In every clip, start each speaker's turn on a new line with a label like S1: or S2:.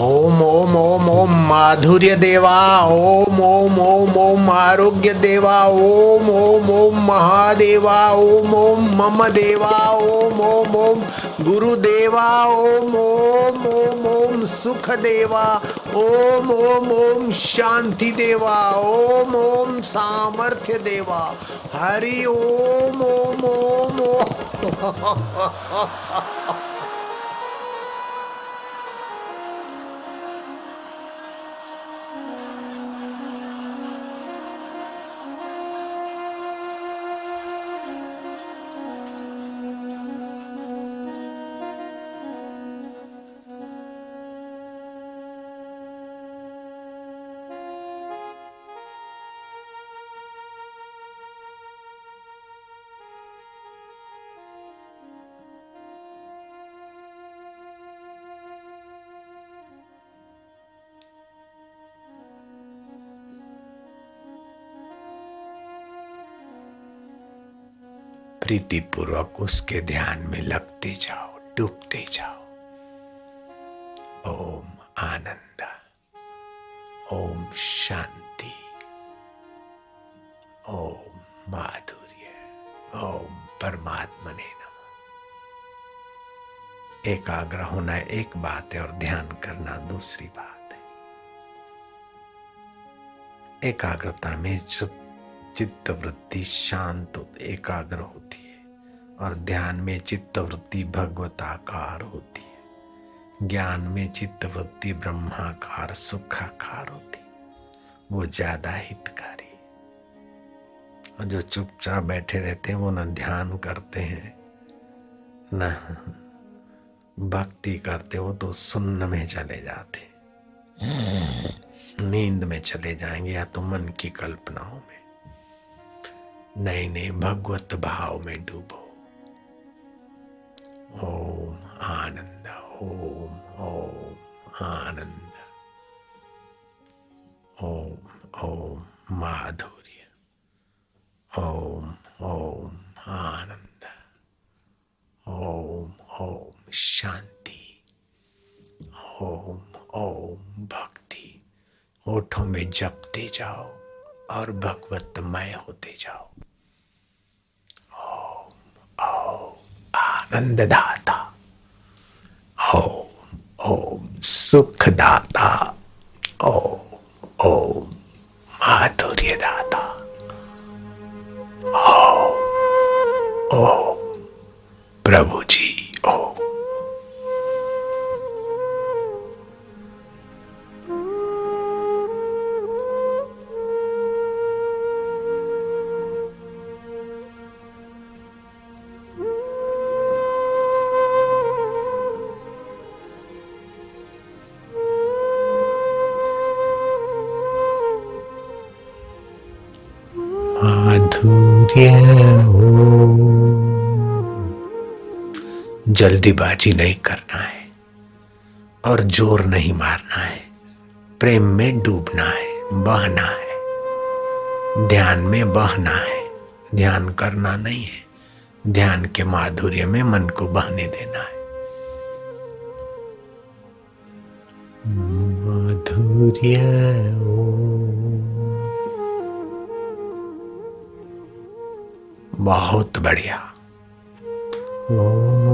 S1: ओम ओम ओम ओम माधुर्य देवा ओम ओम ओम ओम आरोग्य देवा ओम ओम ओम महादेवा ओम ओम मम देवा ओम ओम ओम गुरुदेवा ओम ओम ओम ओम सुख देवा ओम ओम ओम शांति देवा ओम ओम सामर्थ्य देवा हरि ओम ओम ओम ओम प्रीति पूर्वक उसके ध्यान में लगते जाओ, डूबते जाओ। ओम आनंद, ओम शांति, ओम माधुर्य, ओम परमात्मा ने नमः। एकाग्र होना एक बात है और ध्यान करना दूसरी बात है। एकाग्रता में जो चित्त वृत्ति शांत एकाग्र होती है और ध्यान में चित्त वृत्ति भगवताकार होती है। ज्ञान में चित्त वृत्ति ब्रह्माकार, सुखाकार होती वो ज़्यादा हितकारी और जो चुपचाप बैठे रहते हैं, वो न ध्यान करते हैं, न भक्ति करते हो तो सुन्न में चले जाते नींद में चले जाएँगे या तो मन की कल्पनाओं में। नहीं नए भगवत भाव में डूबो। ओम आनंद, ओम ओम आनंद। ओम ओम माधुर्य। ओम ओम आनंद। ओम ओम शांति। ओम ओम भक्ति। ओठों में जपते जाओ और भगवतमय होते जाओ। आनंददाता। ओम ओम सुखदाता। ओम ओम माधुर्यदाता। ओम ओम प्रभु जी ओम। माधुर्य जल्दीबाजी नहीं करना है और ज़ोर नहीं मारना है। प्रेम में डूबना है, बहना है। ध्यान में बहना है। ध्यान करना नहीं है। ध्यान के माधुर्य में मन को बहने देना है। माधुर्य बहुत बढ़िया। शांति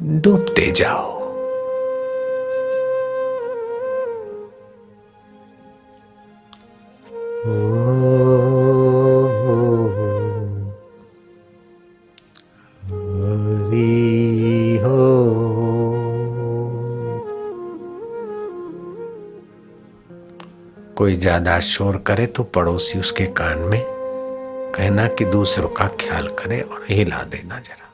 S1: डूबते जाओ। कोई ज़्यादा शोर करे तो पड़ोसी उसके कान में कहना कि दूसरों का ख्याल करे और हिला देना जरा।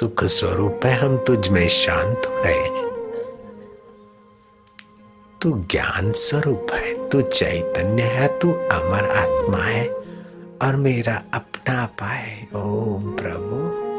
S1: सुख स्वरूप है, हम तुझ में शांत हो रहे हैं। तू ज्ञान स्वरूप है, तू चैतन्य है, तू अमर आत्मा है और मेरा अपना है। ओम प्रभु।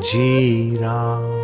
S1: जो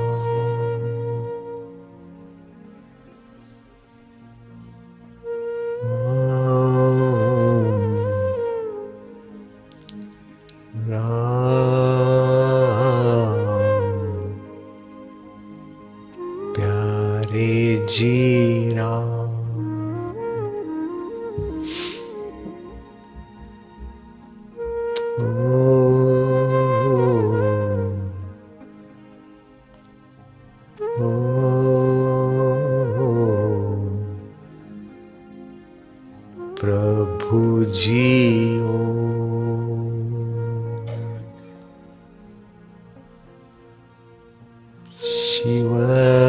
S1: She was.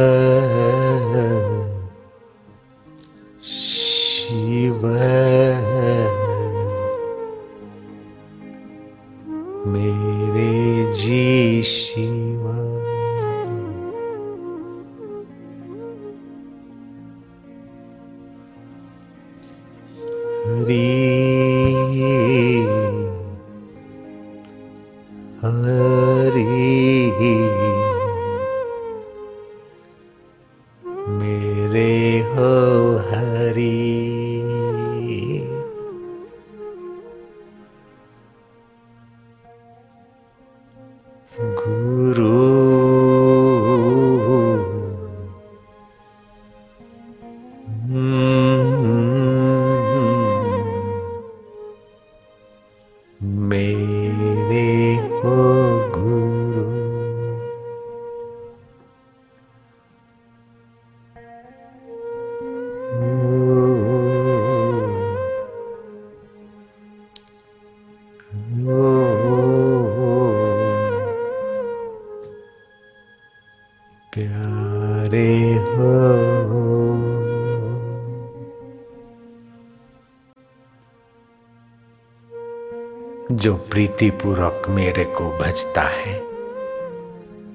S1: प्रीतिपूर्वक मेरे को भजता है,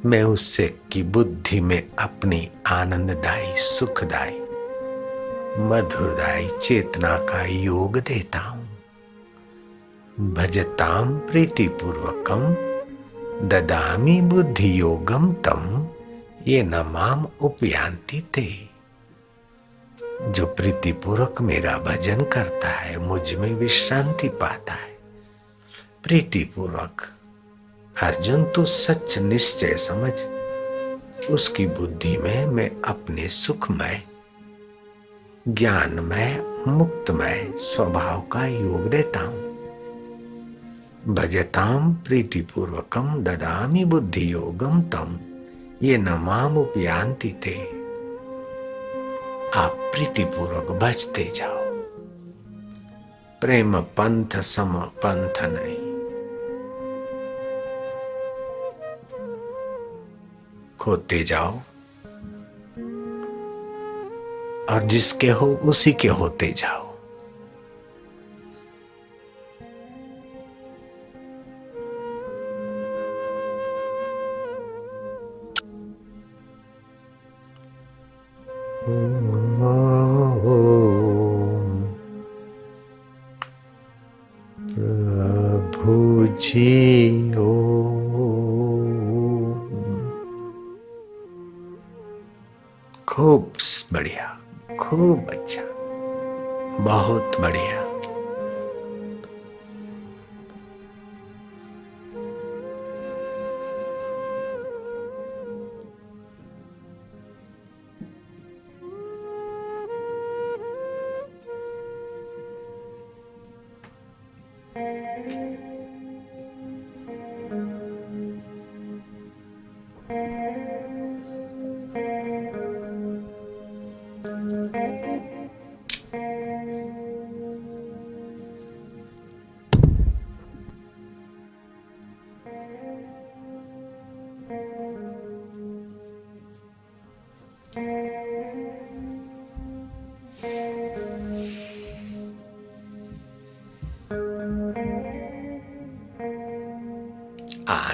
S1: मैं उससे की बुद्धि में अपनी आनंददायी, सुखदायी, मधुरदायी चेतना का योग देता हूँ। भजताम प्रीतिपूर्वकम, ददामी बुद्धि योगम तम, ये नमाम उपयांति ते। जो प्रीतिपूर्वक मेरा भजन करता है, मुझमें विश्रांति पाता है। प्रीति पूर्वक अर्जुन तू सच निश्चय समझ। उसकी बुद्धि में मैं अपने सुखमय, ज्ञानमय, मुक्तमय स्वभाव का योग देता हूँ। भजताम प्रीतिपूर्वकम ददामी बुद्धि योगम तम। ये नमाम उपयांति थे आप प्रीतिपूर्वक भजते जाओ। प्रेम पंथ सम पंथ नहीं। खोते जाओ। और जिसके हो उसी के होते जाओ।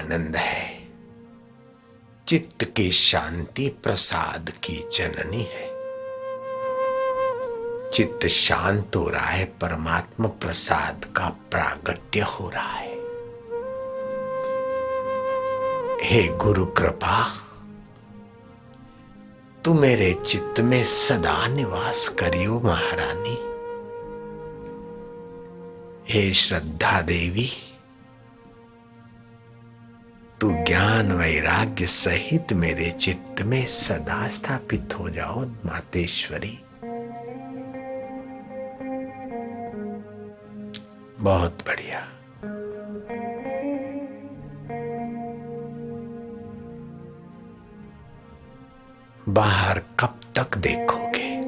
S1: आनंद है। चित्त की शांति प्रसाद की जननी है। चित्त शांत हो रहा है, परमात्मा प्रसाद का प्रागट्य हो रहा है। हे गुरु कृपा, तू मेरे चित्त में सदा निवास करियो महारानी। हे श्रद्धा देवी तू ज्ञान वैराग्य सहित मेरे चित्त में सदा स्थापित हो जाओ, मातेश्वरी। बहुत बढ़िया। बाहर कब तक देखोगे?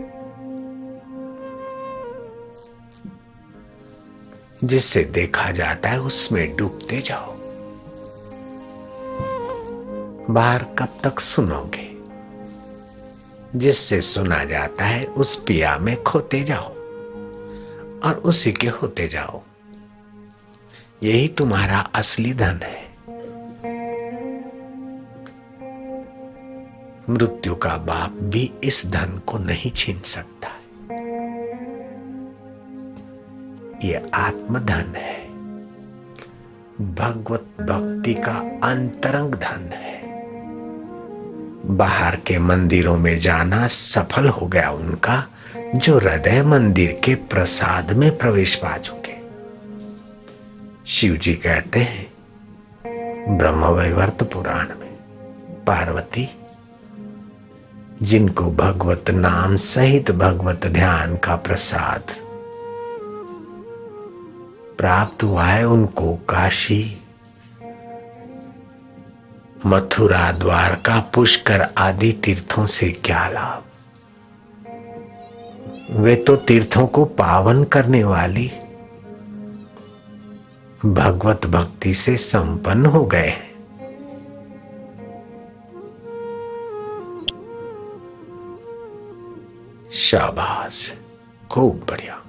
S1: जिससे देखा जाता है उसमें डूबते जाओ। बाहर कब तक सुनोगे? जिससे सुना जाता है, उस पिया में खोते जाओ और उसी के होते जाओ। यही तुम्हारा असली धन है। मृत्यु का बाप भी इस धन को नहीं छीन सकता है। ये आत्मधन है। भगवत भक्ति का अंतरंग धन है। बाहर के मंदिरों में जाना सफल हो गया उनका, जो हृदय मंदिर के प्रसाद में प्रवेश पा चुके। शिव जी कहते हैं ब्रह्म वैवर्त पुराण में, पार्वती, जिनको भगवत नाम सहित भगवत ध्यान का प्रसाद प्राप्त हुआ है उनको काशी। मथुरा द्वारका पुष्कर आदि तीर्थों से क्या लाभ? वे तो तीर्थों को पावन करने वाली भगवत भक्ति से संपन्न हो गए हैं। शाबाश। खूब बढ़िया।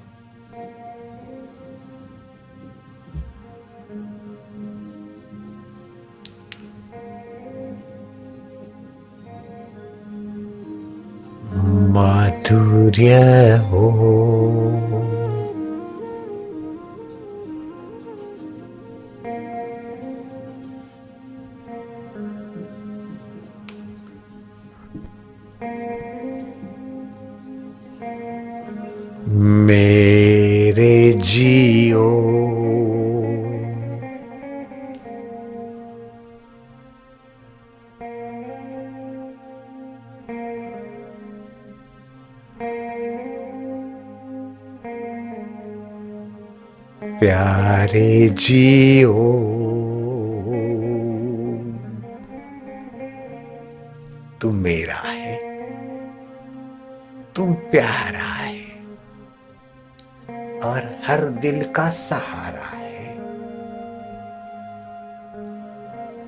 S1: माधुर्य हो। जियो। तू मेरा है, तू प्यारा है, और हर दिल का सहारा है।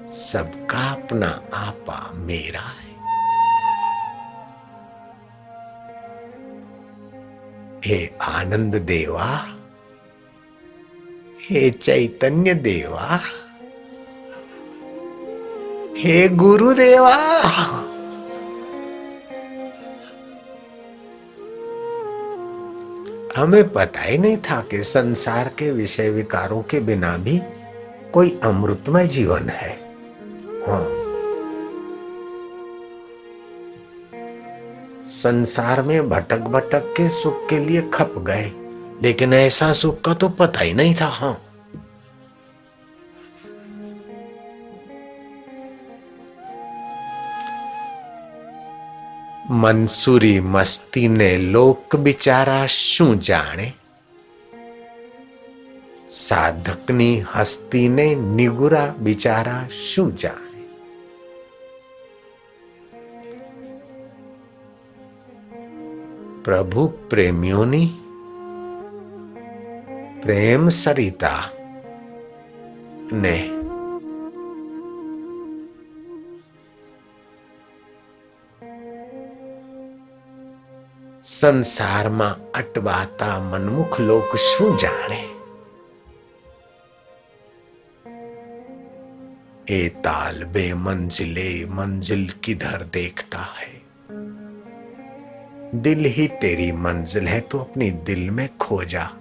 S1: सबका अपना आपा मेरा है। हे आनंद देवा हे चैतन्य देवा, हे गुरुदेवा, हमें पता ही नहीं था कि संसार के विषय विकारों के बिना भी कोई अमृतमय जीवन है। हाँ। संसार में भटक भटक के सुख के लिए खप गए। लेकिन ऐसा सुख का तो पता ही नहीं था हाँ મનસુરી મસ્તીને લોક બિચારા શું જાણે સાધકની હસ્તીને નિગુરા બિચારા શું જાણે પ્રભુ પ્રેમીઓની प्रेम सरिता। ने। संसार में अटवाता मनमुख लोग शू जाने ए ताल बे मंजिले मंजिल किधर देखता है? दिल ही तेरी मंजिल है तो अपनी दिल में खो जा।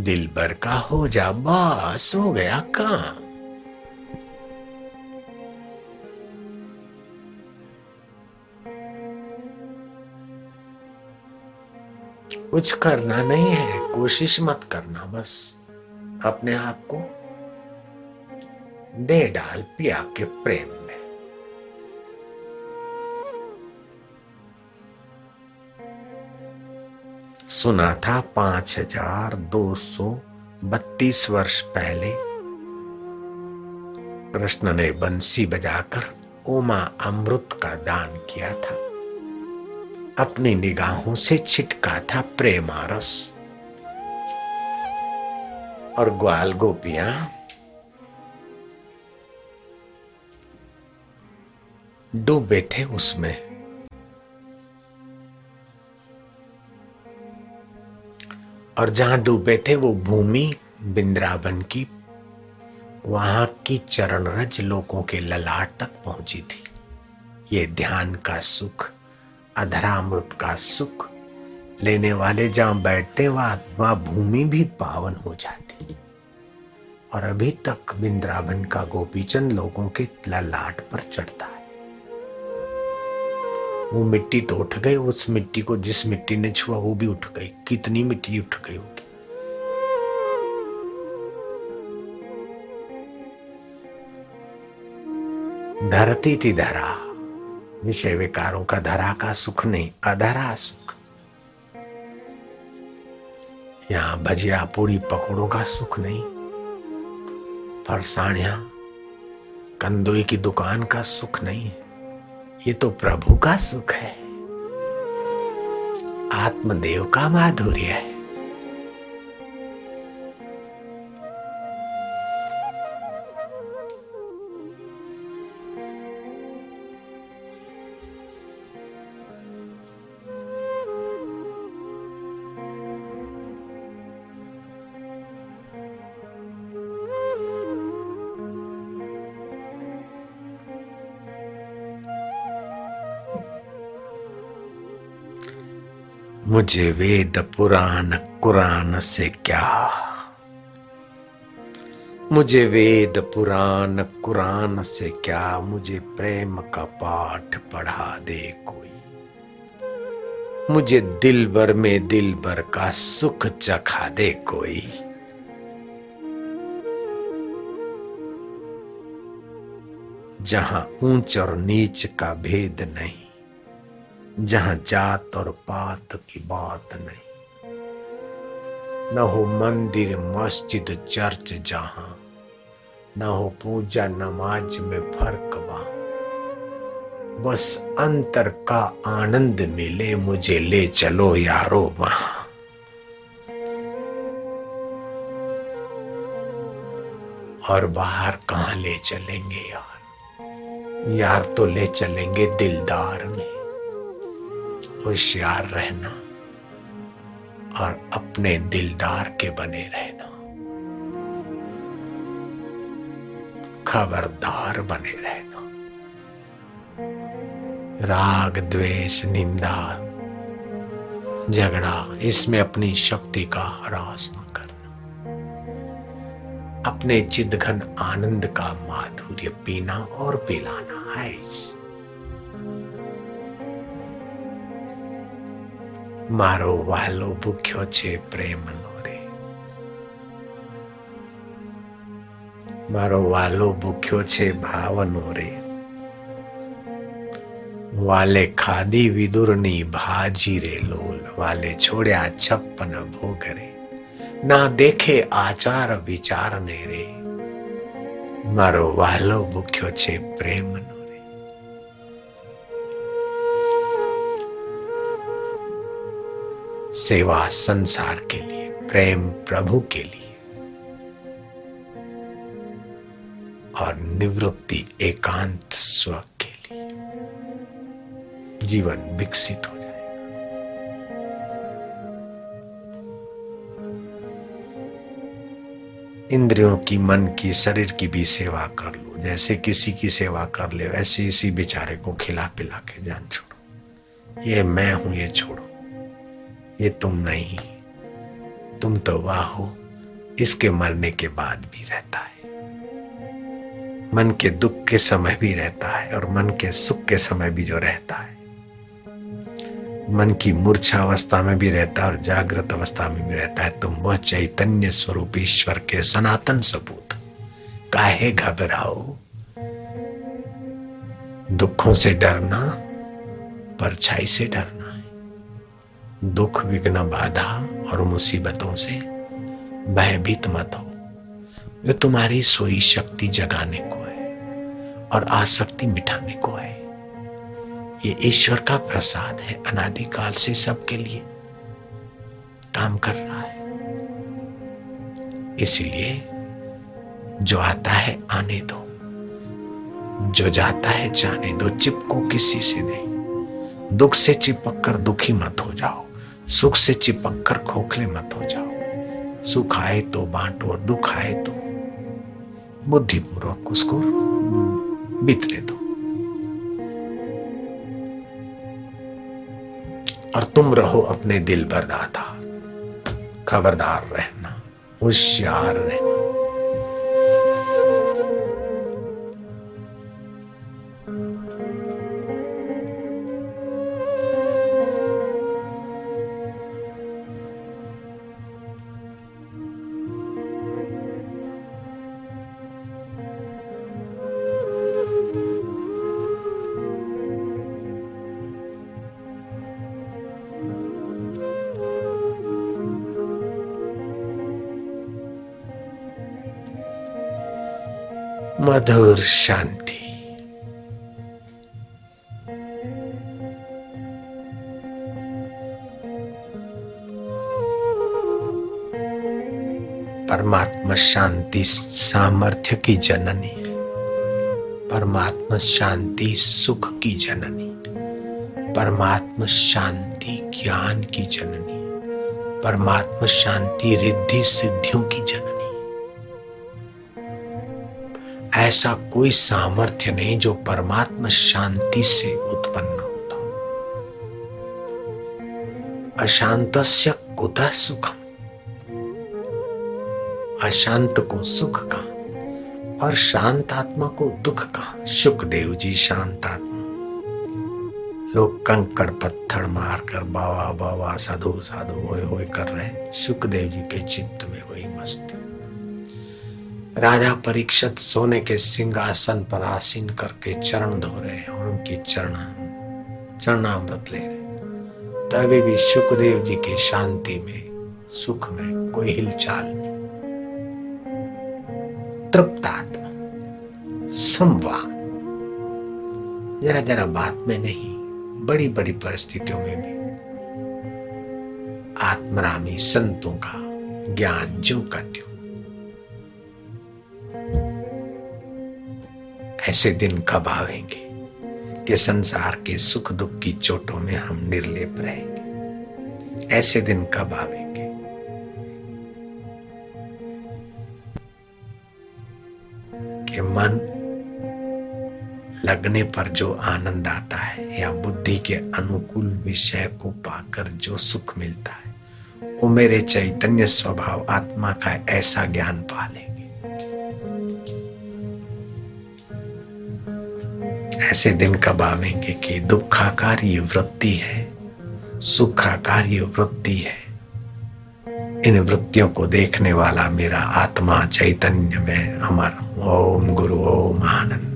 S1: दिल भर का हो जा बस, हो गया काम। कुछ करना नहीं है, कोशिश मत करना बस। अपने आप को दे डाल पिया के प्रेम। सुना था पाँच हज़ार दो सौ बत्तीस वर्ष पहले। कृष्ण ने बंसी बजाकर उमा अमृत का दान किया था। अपनी निगाहों से छिटका था प्रेमारस और ग्वाल गोपियाँ, डूबे थे उसमें। और जहाँ डूबे थे वो भूमि बिंद्रावन की, वहाँ की चरण रज लोगों के ललाट तक पहुँची थी। ये ध्यान का सुख, अधरामृत का सुख, लेने वाले जहाँ बैठते वहाँ भूमि भी पावन हो जाती। और अभी तक बिंद्रावन का गोपीचंद लोगों के ललाट पर चढ़ता वो मिट्टी तो उठ गई, उस मिट्टी को जिस मिट्टी ने छुआ वो भी उठ गई। कितनी मिट्टी उठ गई होगी? धरती थी धरा विषय विकारों का धरा का सुख नहीं, अधरा सुख। यहाँ भजिया पूरी पकौड़ों का सुख नहीं, फरसाणिया कंदोई की दुकान का सुख नहीं। ये तो प्रभु का सुख है। आत्मदेव का माधुर्य है। मुझे वेद पुराण, कुरान से क्या? मुझे वेद पुराण, कुरान से क्या? मुझे प्रेम का पाठ पढ़ा दे कोई। मुझे दिल भर में दिल भर का सुख चखा दे कोई। जहाँ ऊंच और नीच का भेद नहीं जहाँ जात और पात की बात नहीं। न हो मंदिर, मस्जिद, चर्च जहाँ, न हो पूजा नमाज़ में फ़र्क वहाँ। बस अंतर का आनंद मिले मुझे, ले चलो यारो वहाँ। और बाहर कहाँ ले चलेंगे यार? यार तो ले चलेंगे दिलदार में। होशियार रहना और अपने दिलदार के बने रहना। खबरदार बने रहना। राग, द्वेष, निंदा, झगड़ा, इसमें अपनी शक्ति का ह्रास न करना। अपने चिदघन आनंद का माधुर्य पीना और पिलाना है। મારો વાલો ભૂખ્યો છે પ્રેમનો રે મારો વાલો ભૂખ્યો છે ભાવનો રે વાલે ખાધી વિદુરની ભાજી રે લોલ વાલે છોડ્યા છપ્પન ભોગ રે ના દેખે આચાર વિચાર ને રે મારો વાલો ભૂખ્યો છે પ્રેમનો सेवा संसार के लिए, प्रेम प्रभु के लिए। और निवृत्ति एकांत स्व के लिए। जीवन विकसित हो जाएगा। इंद्रियों की, मन की, शरीर की भी सेवा कर लो। जैसे किसी की सेवा कर ले, वैसे इसी बेचारे को खिला पिला के जान छोड़ो। ये मैं हूँ, ये छोड़ो। ये तुम नहीं, तुम तो वाह हो, इसके मरने के बाद भी रहता है। मन के दुख के समय भी रहता है और मन के सुख के समय भी जो रहता है। मन की मूर्छा अवस्था में भी रहता है और जागृत अवस्था में भी रहता है। तुम वह चैतन्य स्वरूप ईश्वर के सनातन सबूत। काहे घबराओ? दुखों से डरना, परछाई से डरना। दुख विघ्न बाधा और मुसीबतों से भयभीत मत हो। ये तुम्हारी सोई शक्ति जगाने को है और आसक्ति मिटाने को है, ये ईश्वर का प्रसाद है अनादिकाल से सबके लिए काम कर रहा है। इसलिए जो आता है आने दो, जो जाता है जाने दो, चिपको किसी से नहीं। दुख से चिपक कर दुखी मत हो जाओ। सुख से चिपक कर खोखले मत हो जाओ। सुख आए तो बांटो और दुख आए तो बुद्धिपूर्वक उसको बितने दो। और तुम रहो अपने दिल बरदाता। खबरदार रहना, होशियार रहना। मधुर शांति। परमात्मा शांति सामर्थ्य की जननी। परमात्मा शांति सुख की जननी। परमात्मा शांति ज्ञान की जननी। परमात्मा शांति रिद्धि सिद्धियों की जननी। ऐसा कोई सामर्थ्य नहीं जो परमात्मा शांति से उत्पन्न होता अशांत कुतः सुखम? अशांत को सुख का और शांत आत्मा को दुख का सुखदेव जी शांत आत्मा लोग कंकड़ पत्थर मारकर बाबा बाबा, साधु साधु होए होए कर रहे सुखदेव जी के चित्त में वही मस्ती राजा परीक्षित सोने के सिंहासन पर आसीन करके चरण धो रहे हैं और उनकी चरण, चरणामृत ले रहे तभी भी सुखदेव जी की शांति में, सुख में कोई हिलचाल नहीं। तृप्तात्मा संवाद। जरा जरा बात में नहीं बड़ी बड़ी परिस्थितियों में भी। आत्मरामी संतों का ज्ञान जो का त्यों। ऐसे दिन कब आवेंगे कि संसार के सुख दुख की चोटों में हम निर्लेप रहेंगे? ऐसे दिन कब आवेंगे? कि मन लगने पर जो आनंद आता है या बुद्धि के अनुकूल विषय को पाकर जो सुख मिलता है, वो मेरे चैतन्य स्वभाव आत्मा का ऐसा ज्ञान पा ऐसे दिन कब आवेंगे कि दुखाकारी वृत्ति है, सुखाकारी वृत्ति है। इन वृत्तियों को देखने वाला मेरा आत्मा चैतन्य में अमर। ओम गुरु, ओम आनंद।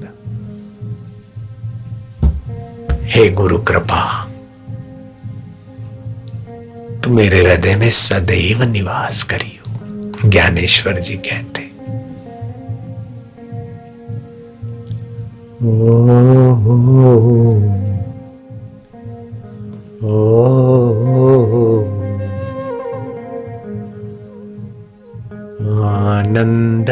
S1: हे गुरु कृपा तू मेरे हृदय में सदैव निवास करियो, ज्ञानेश्वर जी कहते आनंद